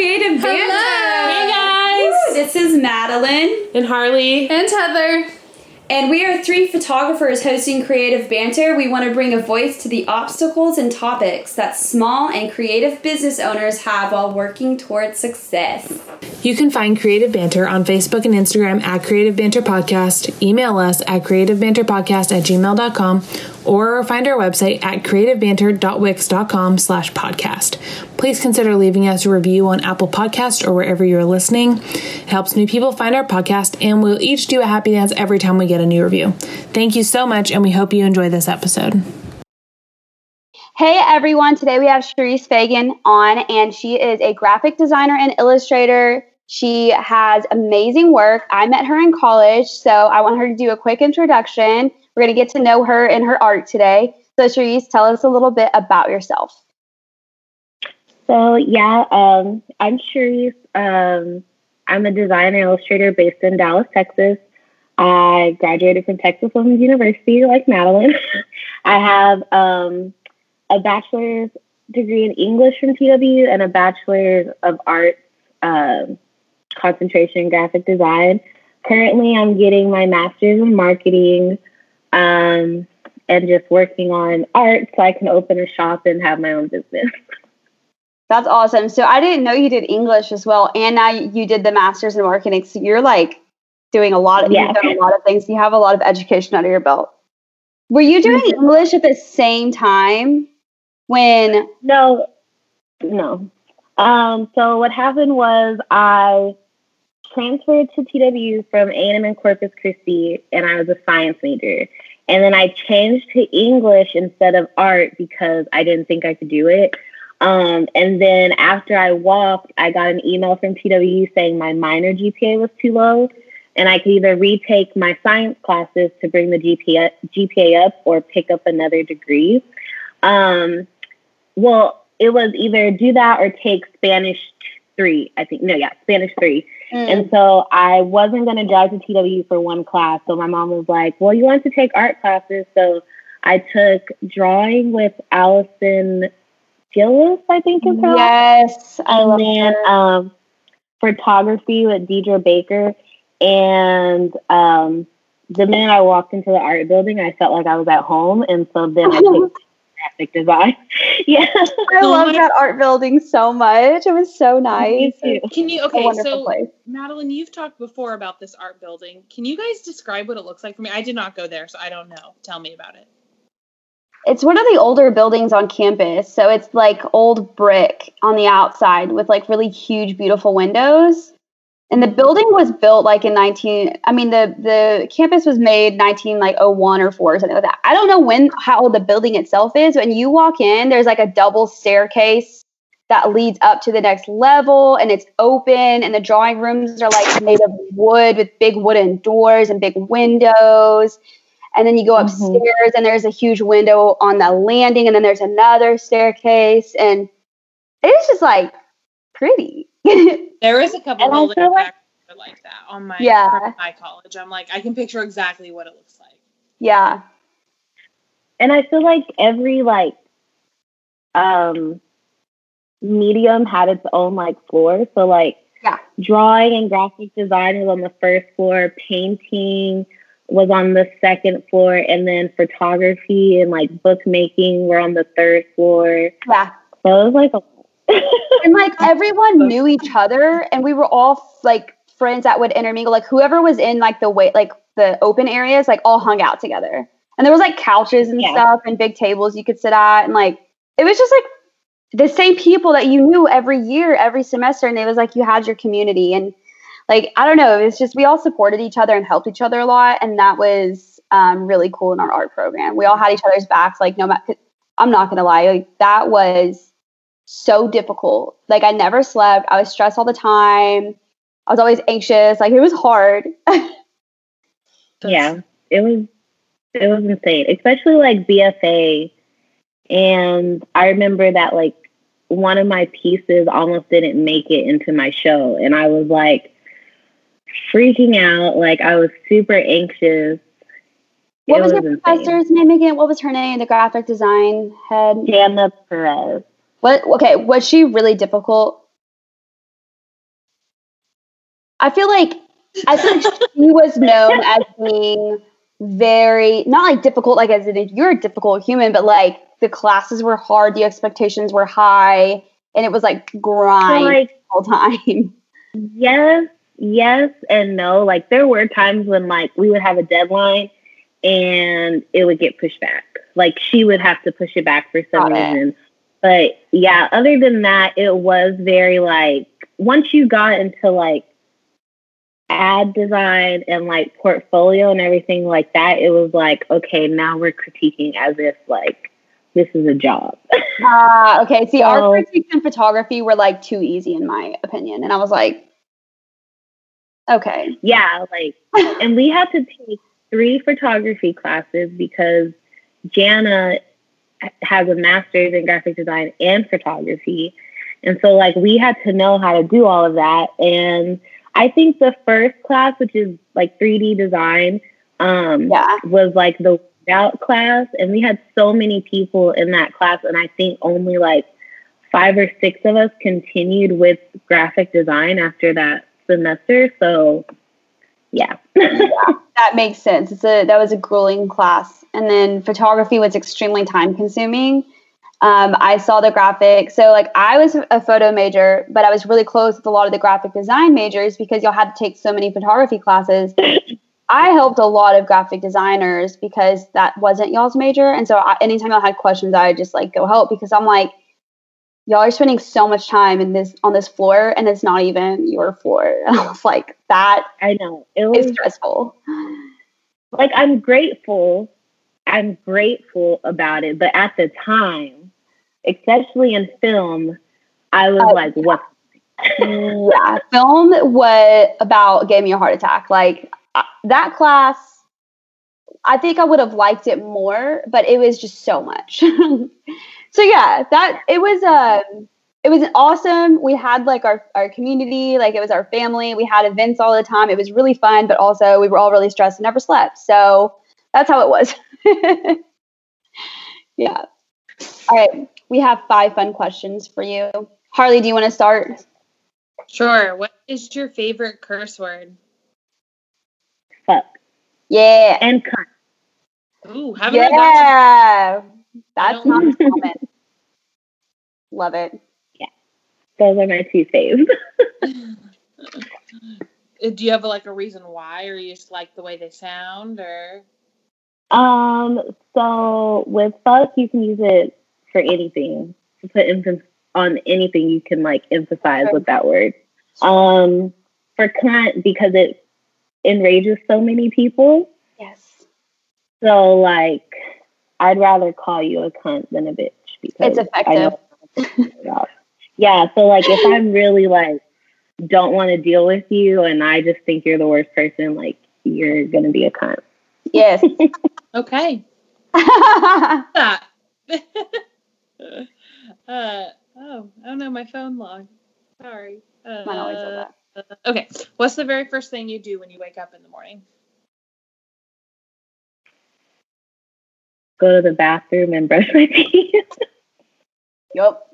Creative Banter. Hey guys! This is Madeline. And Harley. And Heather. And we are three photographers hosting Creative Banter. We want to bring a voice to the obstacles and topics that small and creative business owners have while working towards success. You can find Creative Banter on Facebook and Instagram at Creative Banter Podcast, email us at creativebanterpodcast at gmail.com, or find our website at creativebanter.wix.com slash podcast. Please consider leaving us a review on Apple Podcast or wherever you're listening. It helps new people find our podcast, and we'll each do a happy dance every time we get a new review. Thank you so much, and we hope you enjoy this episode. Hey everyone, today we have Cherise Fagan on, and she is a graphic designer and illustrator. She has amazing work. I met her in college, so I want her to do a quick introduction. We're going to get to know her and her art today. So, Cherise, tell us a little bit about yourself. So, yeah, um, I'm Cherise. Um, I'm a designer illustrator based in Dallas, Texas. I graduated from Texas Women's University, like Madeline. I have um, a bachelor's degree in English from TW and a bachelor's of arts um, concentration in graphic design. Currently, I'm getting my master's in marketing um, and just working on art so I can open a shop and have my own business. That's awesome. So I didn't know you did English as well, and now you did the master's in marketing. So you're like doing a lot of yeah. a lot of things. You have a lot of education under your belt. Were you doing mm-hmm. English at the same time when? No, no. Um, so what happened was I transferred to TW from A&M in Corpus Christi, and I was a science major. And then I changed to English instead of art because I didn't think I could do it. Um, and then after I walked, I got an email from TW saying my minor GPA was too low, and I could either retake my science classes to bring the GPA, GPA up or pick up another degree. Um, well, it was either do that or take Spanish three, I think. No, yeah, Spanish three. Mm. And so I wasn't going to drive to TW for one class. So my mom was like, well, you want to take art classes. So I took drawing with Allison Gillis, I think is her. Yes, I and then um, photography with Deidre Baker. And um, the minute I walked into the art building, I felt like I was at home. And so then I picked graphic design. yeah. I love that art building so much. It was so nice. Can you okay, so place. Madeline, you've talked before about this art building. Can you guys describe what it looks like for me? I did not go there, so I don't know. Tell me about it. It's one of the older buildings on campus. So it's like old brick on the outside with like really huge, beautiful windows. And the building was built like in 19 I mean the the campus was made 19 like 01 or 4 or something like that. I don't know when how old the building itself is. When you walk in, there's like a double staircase that leads up to the next level and it's open and the drawing rooms are like made of wood with big wooden doors and big windows and then you go mm-hmm. upstairs mm-hmm. and there's a huge window on the landing and then there's another staircase and it's just like pretty. There is a couple of buildings like, like that on my yeah. my college. I'm like i can picture exactly what it looks like. Yeah. And i feel like every like um medium had its own like floor. So like yeah. drawing and graphic design was on the first floor painting was on the second floor, and then photography and like bookmaking were on the third floor. Yeah. So it was like a and like everyone knew each other and we were all like friends that would intermingle like whoever was in like the way like the open areas like all hung out together and there was like couches and yeah. stuff and big tables you could sit at and like it was just like the same people that you knew every year every semester and it was like you had your community and like I don't know, it was just we all supported each other and helped each other a lot, and that was um, really cool in our art program. We all had each other's backs. Like no matter, I'm not gonna lie, like that was so difficult. Like I never slept. I was stressed all the time. I was always anxious. Like it was hard. yeah, it was. It was insane, especially like BFA. And I remember that like one of my pieces almost didn't make it into my show, and I was like freaking out. Like I was super anxious. What was, was your professor's name again? What was her name? The graphic design head. Jana Perez. What? Okay, was she really difficult? I feel like I think she was known as being very not like difficult, like as if you're a difficult human, but like the classes were hard, the expectations were high, and it was like grind like, all time. Yes, yes, and no. Like there were times when like we would have a deadline and it would get pushed back. Like she would have to push it back for some Got reason. It. But yeah, other than that, it was very like once you got into like ad design and like portfolio and everything like that, it was like, okay, now we're critiquing as if like this is a job. Ah, uh, okay. See, so, our critiques in photography were like too easy in my opinion. And I was like, okay. Yeah, like and we had to take three photography classes because Jana has a master's in graphic design and photography. And so like we had to know how to do all of that. And I think the first class, which is like 3D design, um, yeah. was like the out class. And we had so many people in that class. And I think only like five or six of us continued with graphic design after that semester. So yeah. yeah. That makes sense. It's a that was a grueling class. And then photography was extremely time consuming. Um, I saw the graphic. So, like, I was a photo major, but I was really close with a lot of the graphic design majors because y'all had to take so many photography classes. I helped a lot of graphic designers because that wasn't y'all's major. And so, I, anytime y'all had questions, I would just like go help because I'm like, y'all are spending so much time in this on this floor, and it's not even your floor. And I was like, that I know it was stressful. Like, I'm grateful. I'm grateful about it, but at the time, especially in film, I was uh, like, what? yeah, film was about gave me a heart attack. Like uh, that class, I think I would have liked it more, but it was just so much. so yeah, that it was um it was awesome. We had like our, our community, like it was our family. We had events all the time. It was really fun, but also we were all really stressed and never slept. So that's how it was. yeah. All right we have five fun questions for you. Harley, do you want to start? Sure. What is your favorite curse word? Fuck. Yeah. And cunt. Ooh, haven't yeah. that. That's not common. Love it. Yeah. Those are my two faves. do you have like a reason why or you just like the way they sound or um so with fuck you can use it for anything to put emphasis on anything you can like emphasize with that word. Um, for cunt because it enrages so many people. Yes. So like, I'd rather call you a cunt than a bitch because it's effective. yeah. So like, if I'm really like don't want to deal with you and I just think you're the worst person, like you're gonna be a cunt. Yes. okay. that. uh, oh, I don't know. My phone logged. Sorry. Uh, Mine always does that. Okay. What's the very first thing you do when you wake up in the morning? Go to the bathroom and brush my teeth. yep.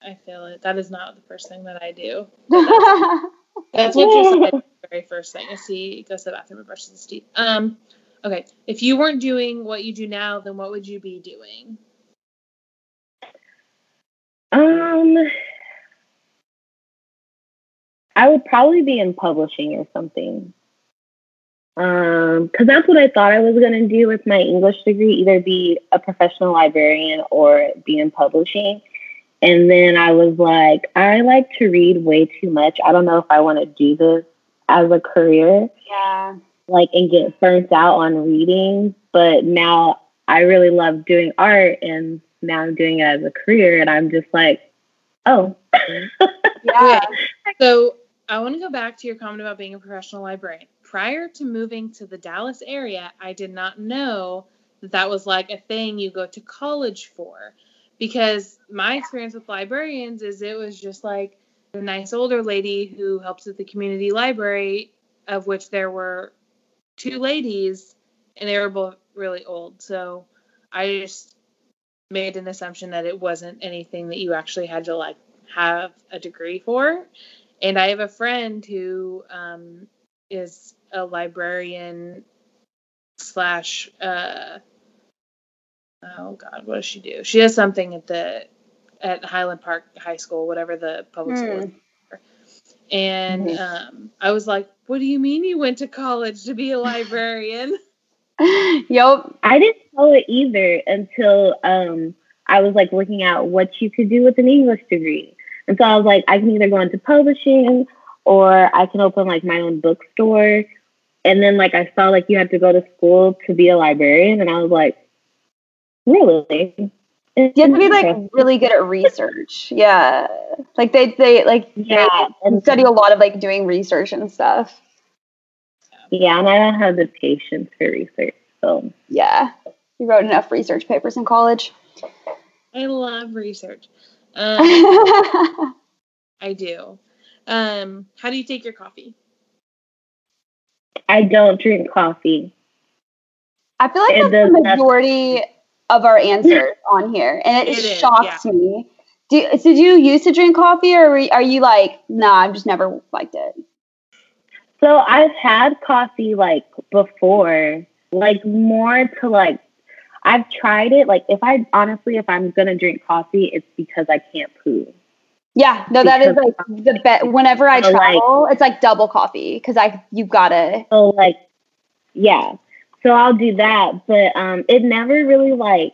I feel it. That is not the first thing that I do. That's, what you said. The very first thing. I see goes to the bathroom and brushes his teeth. Um, okay. If you weren't doing what you do now, then what would you be doing? Um, I would probably be in publishing or something. Um, because that's what I thought I was gonna do with my English degree, either be a professional librarian or be in publishing. And then I was like, I like to read way too much. I don't know if I want to do this as a career. Yeah. Like and get burnt out on reading. But now I really love doing art and now I'm doing it as a career, and I'm just like, oh, yeah. So I want to go back to your comment about being a professional librarian. Prior to moving to the Dallas area, I did not know that that was like a thing you go to college for. Because my experience with librarians is it was just like a nice older lady who helps at the community library, of which there were two ladies, and they were both really old. So I just made an assumption that it wasn't anything that you actually had to like have a degree for. And I have a friend who um, is a librarian slash uh, oh god, what does she do? She does something at the at Highland Park High School, whatever the public school is. And mm-hmm. um, I was like, "What do you mean you went to college to be a librarian?" yep. I didn't know it either until um, I was like looking at what you could do with an English degree. And so I was like, I can either go into publishing or I can open like my own bookstore. And then like I saw like you had to go to school to be a librarian, and I was like, really? You have to be like really good at research. Yeah, like they they like yeah, they and study a lot of like doing research and stuff. Yeah, and I don't have the patience for research, so yeah, you wrote enough research papers in college. I love research. Um, I do. Um, how do you take your coffee? I don't drink coffee. I feel like it that's the majority of our answers on here, and it, it shocks is, yeah. me. Do, did you used to drink coffee, or are you like, nah, I've just never liked it? So I've had coffee like before, like more to like I've tried it. Like if I honestly, if I'm gonna drink coffee, it's because I can't poo. Yeah, no, that is like the best. Whenever I travel, like, it's like double coffee because I you gotta. So like, yeah, so I'll do that, but um, it never really like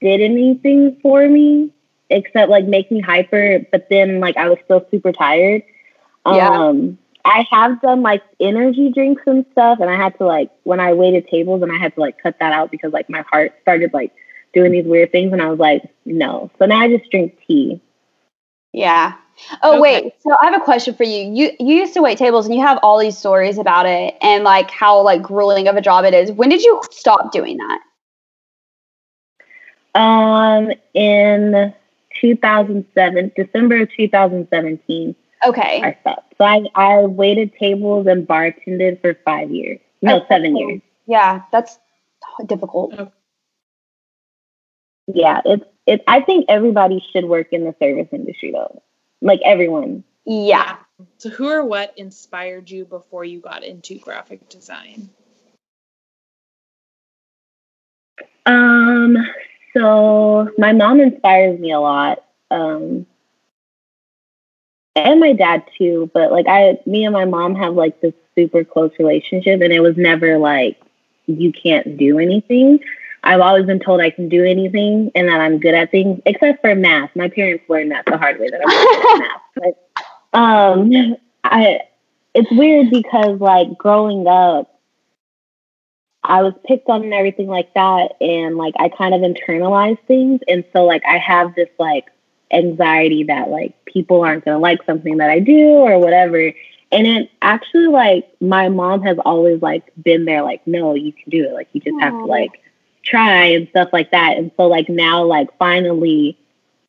did anything for me except like make me hyper. But then like I was still super tired. Yeah. Um, I have done like energy drinks and stuff, and I had to like when I waited tables and I had to like cut that out because like my heart started like doing these weird things, and I was like, no. So now I just drink tea. Yeah. Oh okay. wait, so I have a question for you. You you used to wait tables, and you have all these stories about it, and like how like grueling of a job it is. When did you stop doing that? Um, in 2007, December of 2017. Okay. I stopped. So I, I waited tables and bartended for five years. No, that's seven cool. years. Yeah, that's difficult. Yeah, it's it. I think everybody should work in the service industry though. Like everyone. Yeah. So who or what inspired you before you got into graphic design? Um, so my mom inspires me a lot. Um, and my dad too, but like I me and my mom have like this super close relationship and it was never like you can't do anything. I've always been told I can do anything and that I'm good at things, except for math. My parents learned that the hard way that I'm good at math. But um I it's weird because like growing up I was picked on and everything like that and like I kind of internalized things and so like I have this like anxiety that like people aren't going to like something that I do or whatever. And it actually like my mom has always like been there like no, you can do it. Like you just Aww. have to like try and stuff like that. And so like now like finally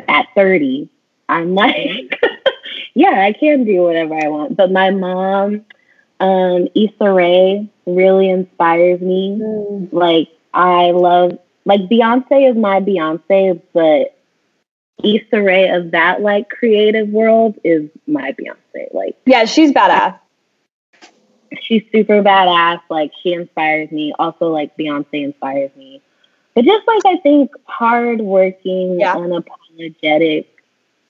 at 30, I'm like yeah, I can do whatever I want. But my mom um Issa Rae really inspires me. Mm. Like I love like Beyonce is my Beyonce, but Issa Rae of that like creative world is my Beyonce. Like Yeah, she's badass. She's super badass. Like she inspires me. Also like Beyonce inspires me. But just like I think hardworking, yeah. unapologetic,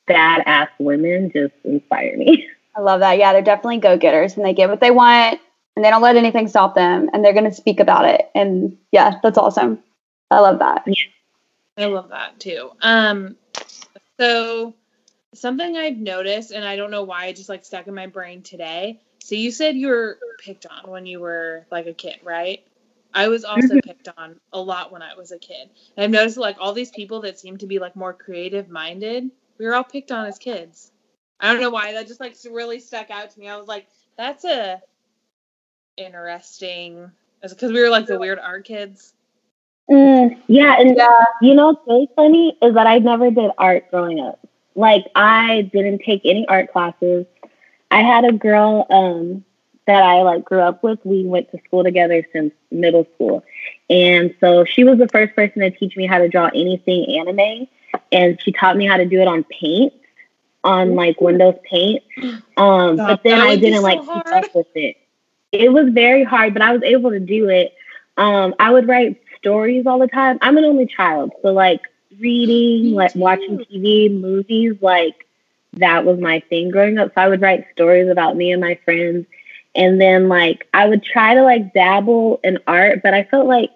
badass women just inspire me. I love that. Yeah, they're definitely go getters and they get what they want and they don't let anything stop them and they're gonna speak about it. And yeah, that's awesome. I love that. Yeah. I love that too. Um so something I've noticed, and I don't know why it just like stuck in my brain today. So you said you were picked on when you were like a kid, right? I was also mm-hmm. picked on a lot when I was a kid. And I've noticed like all these people that seem to be like more creative minded, we were all picked on as kids. I don't know why that just like really stuck out to me. I was like, that's a interesting because we were like the weird art kids. Mm, yeah, and uh, you know what's really funny is that I never did art growing up. Like I didn't take any art classes. I had a girl um, that I like grew up with. We went to school together since middle school, and so she was the first person to teach me how to draw anything anime, and she taught me how to do it on paint. on like Windows Paint. Um, God, but then I didn't so like hard. keep up with it. It was very hard, but I was able to do it. Um, I would write stories all the time. I'm an only child, so like reading, like watching TV, movies, like that was my thing growing up. So I would write stories about me and my friends. And then like I would try to like dabble in art, but I felt like,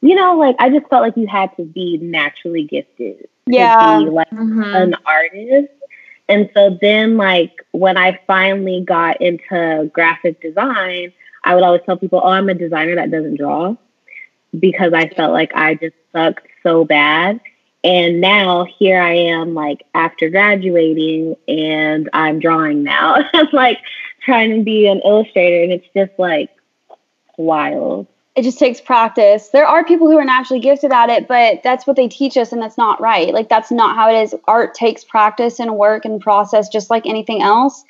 you know, like I just felt like you had to be naturally gifted yeah. to be like mm-hmm. an artist. And so then like when I finally got into graphic design, I would always tell people, Oh, I'm a designer that doesn't draw because I felt like I just sucked so bad. And now here I am, like after graduating, and I'm drawing now. Like trying to be an illustrator, and it's just like wild. It just takes practice. There are people who are naturally gifted at it, but that's what they teach us, and that's not right. Like, that's not how it is. Art takes practice and work and process, just like anything else.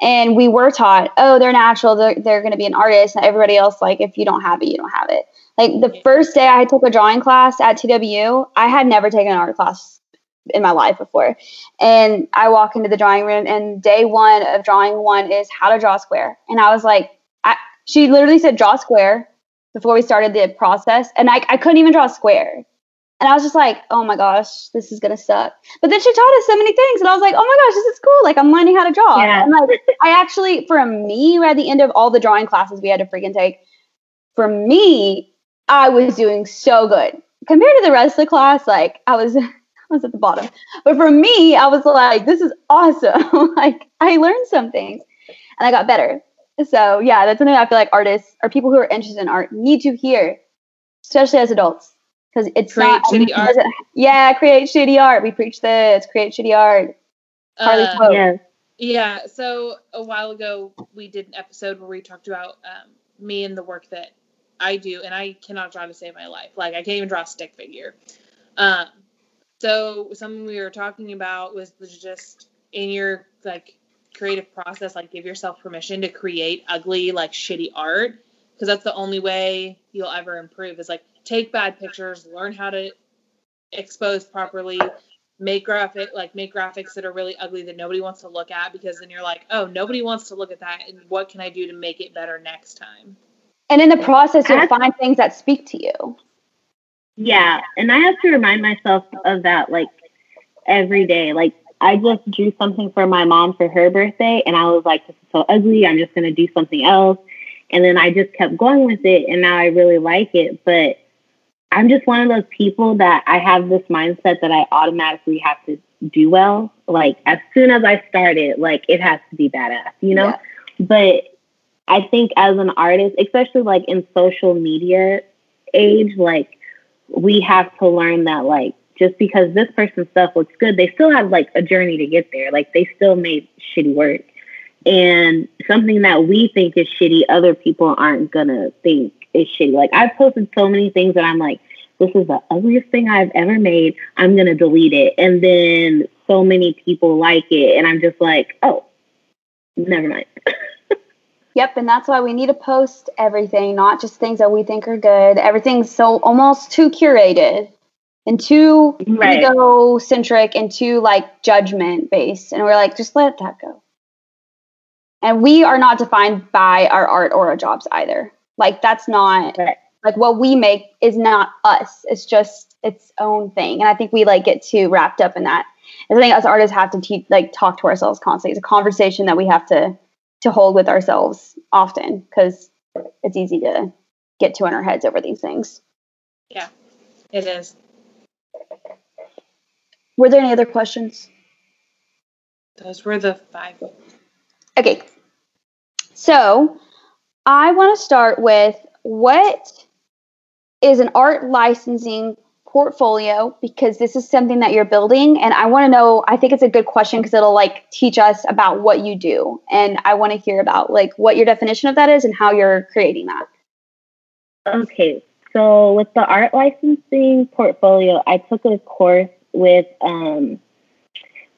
And we were taught, oh, they're natural, they're, they're going to be an artist. And everybody else, like, if you don't have it, you don't have it. Like the first day I took a drawing class at TWU, I had never taken an art class in my life before. And I walk into the drawing room, and day one of drawing one is how to draw a square. And I was like, I, she literally said, draw square before we started the process. And I, I couldn't even draw a square. And I was just like, oh my gosh, this is gonna suck. But then she taught us so many things, and I was like, oh my gosh, this is cool. Like I'm learning how to draw. Yeah. And like I actually, for me, at the end of all the drawing classes we had to freaking take, for me, I was doing so good compared to the rest of the class. Like I was, I was at the bottom. But for me, I was like, this is awesome. like I learned some things and I got better. So yeah, that's something I feel like artists or people who are interested in art need to hear, especially as adults, because it's create not. Shitty art. Yeah, create shitty art. We preach this. Create shitty art. Harley uh, yeah. yeah. So a while ago, we did an episode where we talked about um, me and the work that I do, and I cannot draw to save my life. Like I can't even draw a stick figure. Um, so something we were talking about was just in your like creative process, like give yourself permission to create ugly, like shitty art, because that's the only way you'll ever improve. Is like take bad pictures, learn how to expose properly, make graphic like make graphics that are really ugly that nobody wants to look at because then you're like, oh, nobody wants to look at that, and what can I do to make it better next time? And in the process, you'll find things that speak to you. Yeah. And I have to remind myself of that like every day. Like, I just drew something for my mom for her birthday, and I was like, this is so ugly. I'm just going to do something else. And then I just kept going with it, and now I really like it. But I'm just one of those people that I have this mindset that I automatically have to do well. Like, as soon as I start it, like, it has to be badass, you know? Yeah. But I think as an artist, especially like in social media age, like we have to learn that like just because this person's stuff looks good, they still have like a journey to get there. Like they still made shitty work. And something that we think is shitty, other people aren't gonna think is shitty. Like I've posted so many things that I'm like, this is the ugliest thing I've ever made. I'm gonna delete it. And then so many people like it, and I'm just like, oh, never mind. Yep, and that's why we need to post everything, not just things that we think are good. Everything's so almost too curated and too right. ego centric and too like judgment based. And we're like, just let that go. And we are not defined by our art or our jobs either. Like that's not right. like what we make is not us. It's just its own thing. And I think we like get too wrapped up in that. And I think as artists have to teach like talk to ourselves constantly. It's a conversation that we have to to hold with ourselves often because it's easy to get too in our heads over these things. Yeah, it is. Were there any other questions? Those were the five. Okay. So I want to start with what is an art licensing portfolio because this is something that you're building. And i want to know i think it's a good question because it'll like teach us about what you do. And i want to hear about like what your definition of that is and how you're creating that. Okay so with the art licensing portfolio i took a course with um,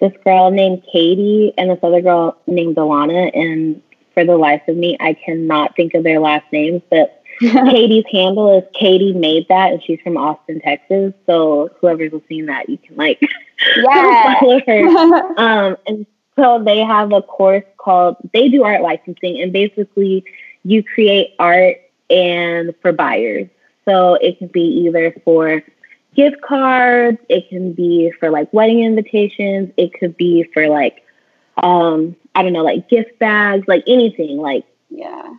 this girl named katie and this other girl named delana. And for the life of me i cannot think of their last names but Katie's handle is Katie made that, and she's from Austin, Texas. So whoever's listening that, you can like yeah. follow her. Um, and So they have a course called they do art licensing and basically you create art and for buyers. So it can be either for gift cards, it can be for like wedding invitations, it could be for like um I don't know, like gift bags, like anything, like yeah.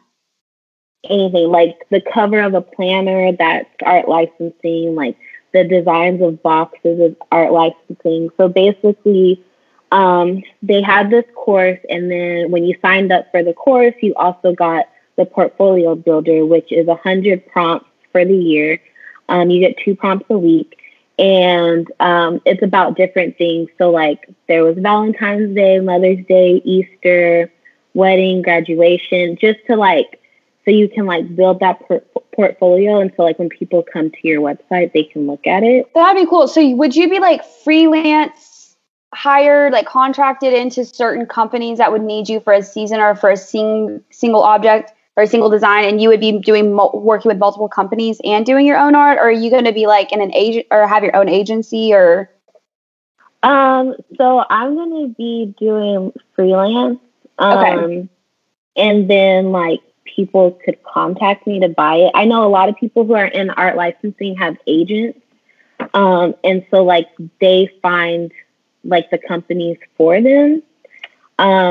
Anything like the cover of a planner that's art licensing, like the designs of boxes is art licensing. So basically, um, they had this course, and then when you signed up for the course, you also got the portfolio builder, which is a hundred prompts for the year. Um, you get two prompts a week, and um, it's about different things. So, like, there was Valentine's Day, Mother's Day, Easter, wedding, graduation, just to like so you can like build that por- portfolio and so like when people come to your website they can look at it. That'd be cool. So would you be like freelance hired like contracted into certain companies that would need you for a season or for a sing- single object or a single design and you would be doing mo- working with multiple companies and doing your own art? Or are you going to be like in an agent or have your own agency or? Um so i'm going to be doing freelance um okay. and then like people could contact me to buy it. I know a lot of people who are in art licensing have agents. Um, and so like they find like the companies for them. Um,